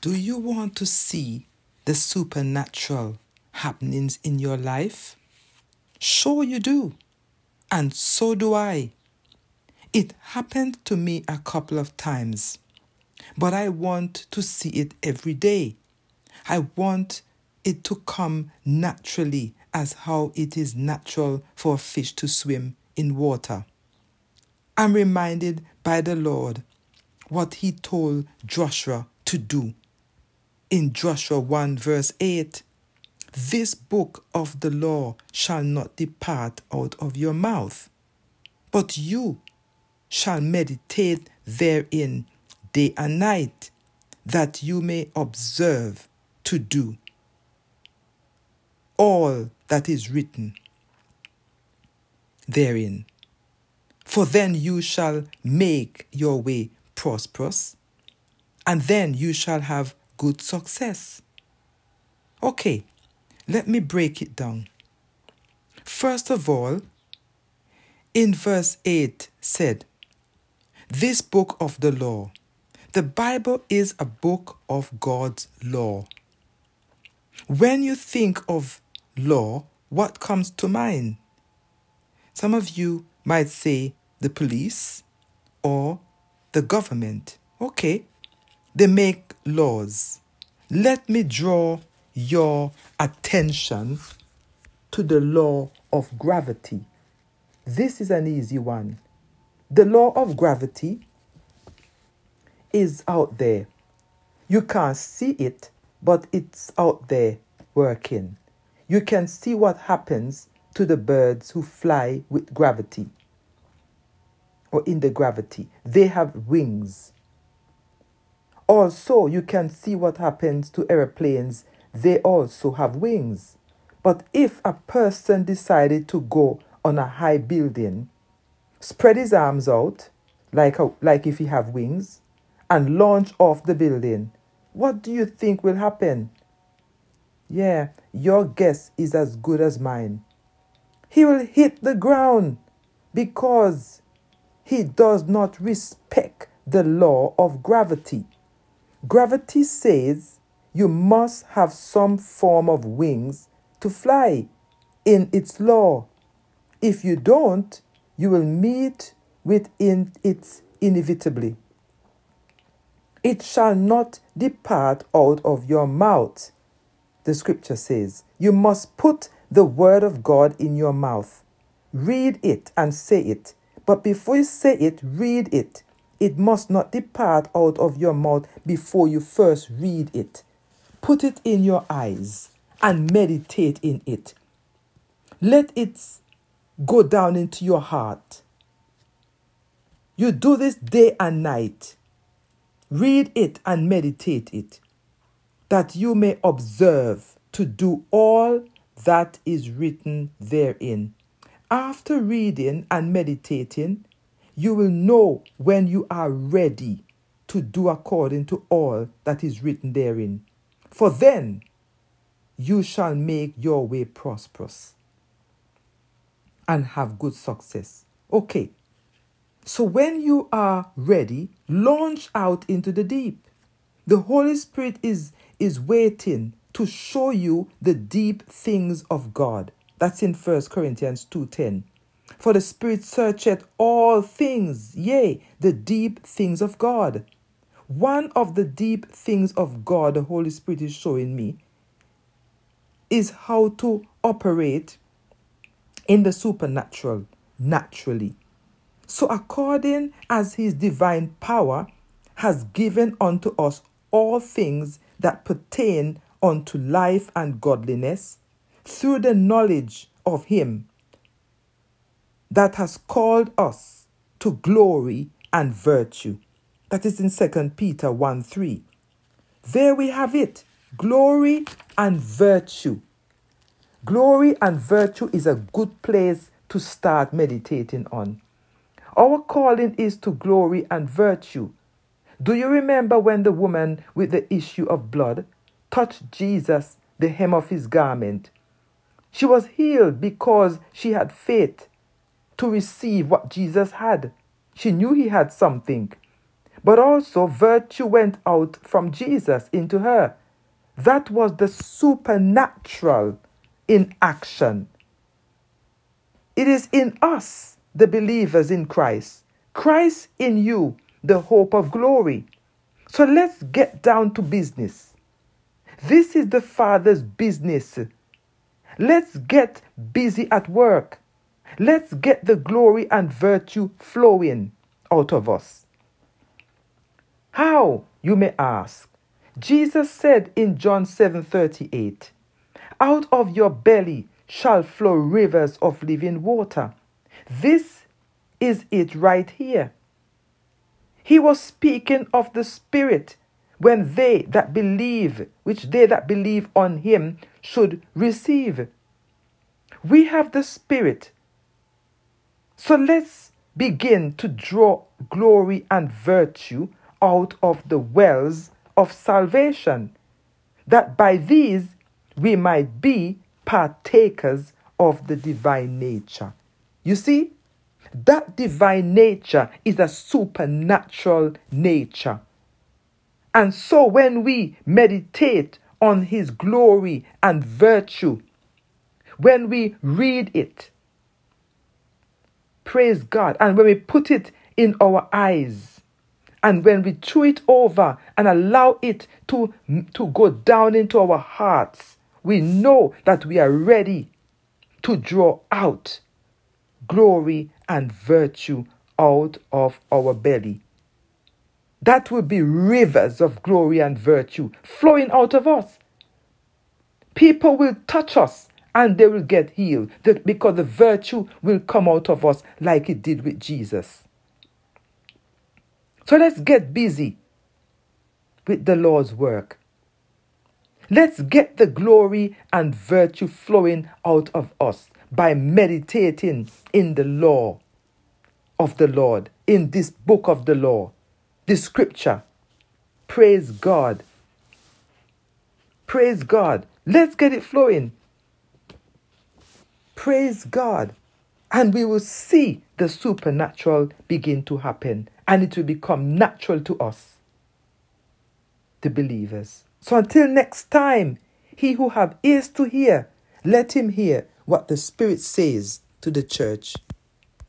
Do you want to see the supernatural happenings in your life? Sure, you do. And so do I. It happened to me a couple of times, but I want to see it every day. I want it to come naturally as how it is natural for a fish to swim in water. I'm reminded by the Lord what he told Joshua to do. In Joshua 1, verse 8, this book of the law shall not depart out of your mouth, but you shall meditate therein day and night, that you may observe to do all that is written therein. For then you shall make your way prosperous, and then you shall have good success. Okay, let me break it down. First of all, in verse 8 said, This book of the law. The Bible is a book of God's law. When you think of law, what comes to mind? Some of you might say the police or the government. Okay, they make laws. Let me draw your attention to the law of gravity. This is an easy one. The law of gravity is out there. You can't see it, but it's out there working. You can see what happens to the birds who fly with gravity or in the gravity. They have wings. Also, you can see what happens to aeroplanes. They also have wings. But if a person decided to go on a high building, spread his arms out, like, a, like if he have wings, and launch off the building, what do you think will happen? Yeah, your guess is as good as mine. He will hit the ground because he does not respect the law of gravity. Gravity says you must have some form of wings to fly in its law. If you don't, you will meet with it inevitably. It shall not depart out of your mouth. The scripture says, You must put the word of God in your mouth. Read it and say it. But before you say it, read it. It must not depart out of your mouth before you first read it. Put it in your eyes and meditate in it. Let it go down into your heart. You do this day and night. Read it and meditate it, that you may observe to do all that is written therein. After reading and meditating, you will know when you are ready to do according to all that is written therein. For then you shall make your way prosperous and have good success. Okay, so when you are ready, launch out into the deep. The Holy Spirit is, is waiting to show you the deep things of God. That's in 1 Corinthians 2:10. For the Spirit searcheth all things, yea, the deep things of God. One of the deep things of God the Holy Spirit is showing me is how to operate in the supernatural naturally. So, according as his divine power has given unto us all things that pertain unto life and godliness, through the knowledge of him that has called us to glory and virtue. That is in 2 Peter 1 3. There we have it glory and virtue. Glory and virtue is a good place to start meditating on. Our calling is to glory and virtue. Do you remember when the woman with the issue of blood touched Jesus, the hem of his garment? She was healed because she had faith to receive what Jesus had. She knew he had something. but also virtue went out from Jesus into her. That was the supernatural in action. It is in us, the believers in Christ, Christ in you, the hope of glory. So let's get down to business. This is the Father's business. Let's get busy at work. Let's get the glory and virtue flowing out of us. How, you may ask? Jesus said in John 7:38, "Out of your belly shall flow rivers of living water." This is it right here. He was speaking of the Spirit when they that believe, which they that believe on him should receive. We have the Spirit. So let's begin to draw glory and virtue out of the wells of salvation, that by these we might be partakers of the divine nature. You see, that divine nature is a supernatural nature. And so when we meditate on His glory and virtue, when we read it, praise God, and when we put it in our eyes, and when we chew it over and allow it to, to go down into our hearts, we know that we are ready to draw out glory and virtue out of our belly. That will be rivers of glory and virtue flowing out of us. People will touch us and they will get healed because the virtue will come out of us like it did with Jesus. So let's get busy with the Lord's work. Let's get the glory and virtue flowing out of us by meditating in the law of the Lord, in this book of the law, this scripture. Praise God. Praise God. Let's get it flowing. Praise God. And we will see the supernatural begin to happen and it will become natural to us, the believers. So until next time, he who have ears to hear, let him hear what the Spirit says to the church.